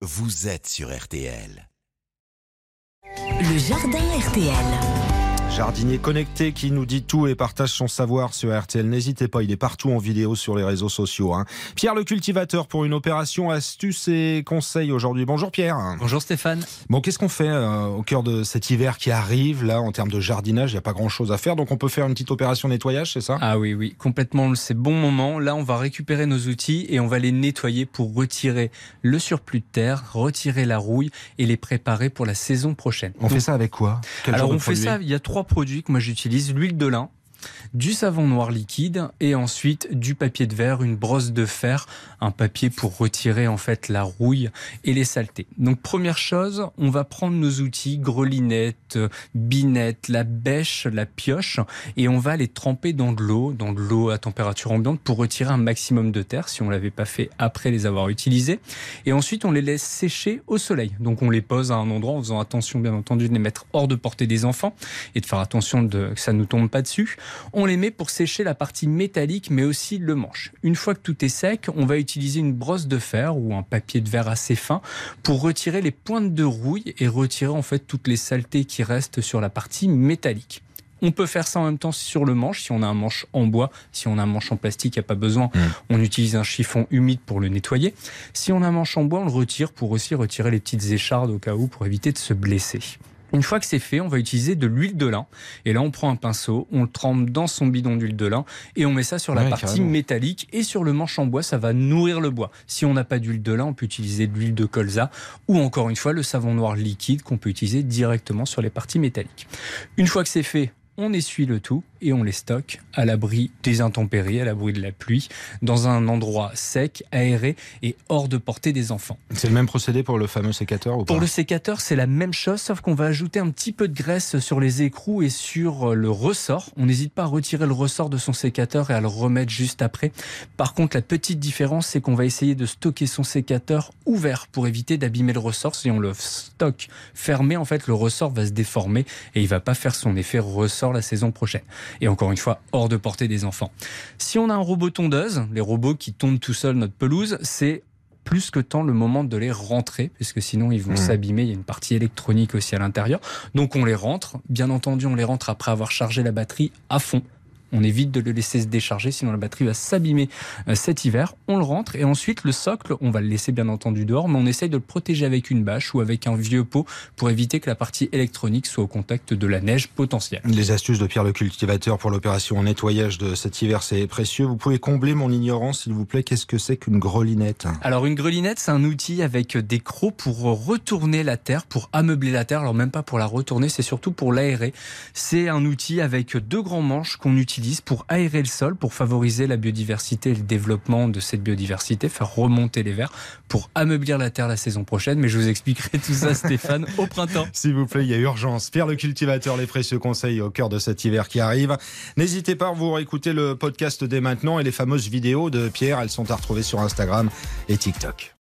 vous êtes sur RTL. Le jardin RTL. Jardinier connecté qui nous dit tout et partage son savoir sur RTL. N'hésitez pas, il est partout en vidéo sur les réseaux sociaux. hein. Pierre le cultivateur pour une opération astuces et conseils aujourd'hui. Bonjour Pierre. Bonjour Stéphane. Bon, qu'est-ce qu'on fait euh, au cœur de cet hiver qui arrive là en termes de jardinage? Il n'y a pas grand chose à faire, donc on peut faire une petite opération nettoyage, c'est ça? Ah oui, oui, complètement, c'est bon moment. Là, on va récupérer nos outils et on va les nettoyer pour retirer le surplus de terre, retirer la rouille et les préparer pour la saison prochaine. On fait ça avec quoi? Quel Alors on fait ça, il y a trois produits que moi j'utilise, l'huile de lin, du savon noir liquide et ensuite du papier de verre, une brosse de fer, un papier pour retirer en fait la rouille et les saletés. Donc première chose, on va prendre nos outils, grelinette, binette, la bêche, la pioche et on va les tremper dans de l'eau, dans de l'eau à température ambiante pour retirer un maximum de terre si on l'avait pas fait après les avoir utilisés. Et ensuite on les laisse sécher au soleil. Donc on les pose à un endroit en faisant attention bien entendu de les mettre hors de portée des enfants et de faire attention de, que ça ne tombe pas dessus. On les met pour sécher la partie métallique, mais aussi le manche. Une fois que tout est sec, on va utiliser une brosse de fer ou un papier de verre assez fin pour retirer les pointes de rouille et retirer en fait toutes les saletés qui restent sur la partie métallique. On peut faire ça en même temps sur le manche, si on a un manche en bois, si on a un manche en plastique, il n'y a pas besoin, on utilise un chiffon humide pour le nettoyer. Si on a un manche en bois, on le retire pour aussi retirer les petites échardes au cas où, pour éviter de se blesser. Une fois que c'est fait, on va utiliser de l'huile de lin. Et là, on prend un pinceau, on le trempe dans son bidon d'huile de lin et on met ça sur la Ouais, partie carrément. métallique et sur le manche en bois, ça va nourrir le bois. Si on n'a pas d'huile de lin, on peut utiliser de l'huile de colza ou encore une fois le savon noir liquide qu'on peut utiliser directement sur les parties métalliques. Une fois que c'est fait, on essuie le tout et on les stocke à l'abri des intempéries, à l'abri de la pluie, dans un endroit sec, aéré et hors de portée des enfants. C'est le même procédé pour le fameux sécateur ou Pour pas le sécateur, c'est la même chose, sauf qu'on va ajouter un petit peu de graisse sur les écrous et sur euh, le ressort. On n'hésite pas à retirer le ressort de son sécateur et à le remettre juste après. Par contre, la petite différence, c'est qu'on va essayer de stocker son sécateur ouvert pour éviter d'abîmer le ressort. Si on le stocke fermé, en fait, le ressort va se déformer et il va pas faire son effet ressort la saison prochaine. Et encore une fois, hors de portée des enfants. Si on a un robot tondeuse, les robots qui tondent tout seuls notre pelouse, c'est plus que temps le moment de les rentrer, parce que sinon ils vont Mhm. s'abîmer. Il y a une partie électronique aussi à l'intérieur. Donc on les rentre. Bien entendu, on les rentre après avoir chargé la batterie à fond. On évite de le laisser se décharger, sinon la batterie va s'abîmer euh, cet hiver. On le rentre et ensuite le socle, on va le laisser bien entendu dehors, mais on essaye de le protéger avec une bâche ou avec un vieux pot pour éviter que la partie électronique soit au contact de la neige potentielle. Les astuces de Pierre le cultivateur pour l'opération nettoyage de cet hiver, c'est précieux. Vous pouvez combler mon ignorance, s'il vous plaît. Qu'est-ce que c'est qu'une grelinette? Alors une grelinette, c'est un outil avec des crocs pour retourner la terre, pour ameubler la terre. Alors même pas pour la retourner, c'est surtout pour l'aérer. C'est un outil avec deux grands manches qu'on utilise pour aérer le sol, pour favoriser la biodiversité et le développement de cette biodiversité, faire remonter les vers, pour ameublir la terre la saison prochaine. Mais je vous expliquerai tout ça, Stéphane, au printemps. S'il vous plaît, il y a urgence. Pierre le cultivateur, les précieux conseils au cœur de cet hiver qui arrive. N'hésitez pas à vous réécouter le podcast dès maintenant et les fameuses vidéos de Pierre, elles sont à retrouver sur Instagram et TikTok.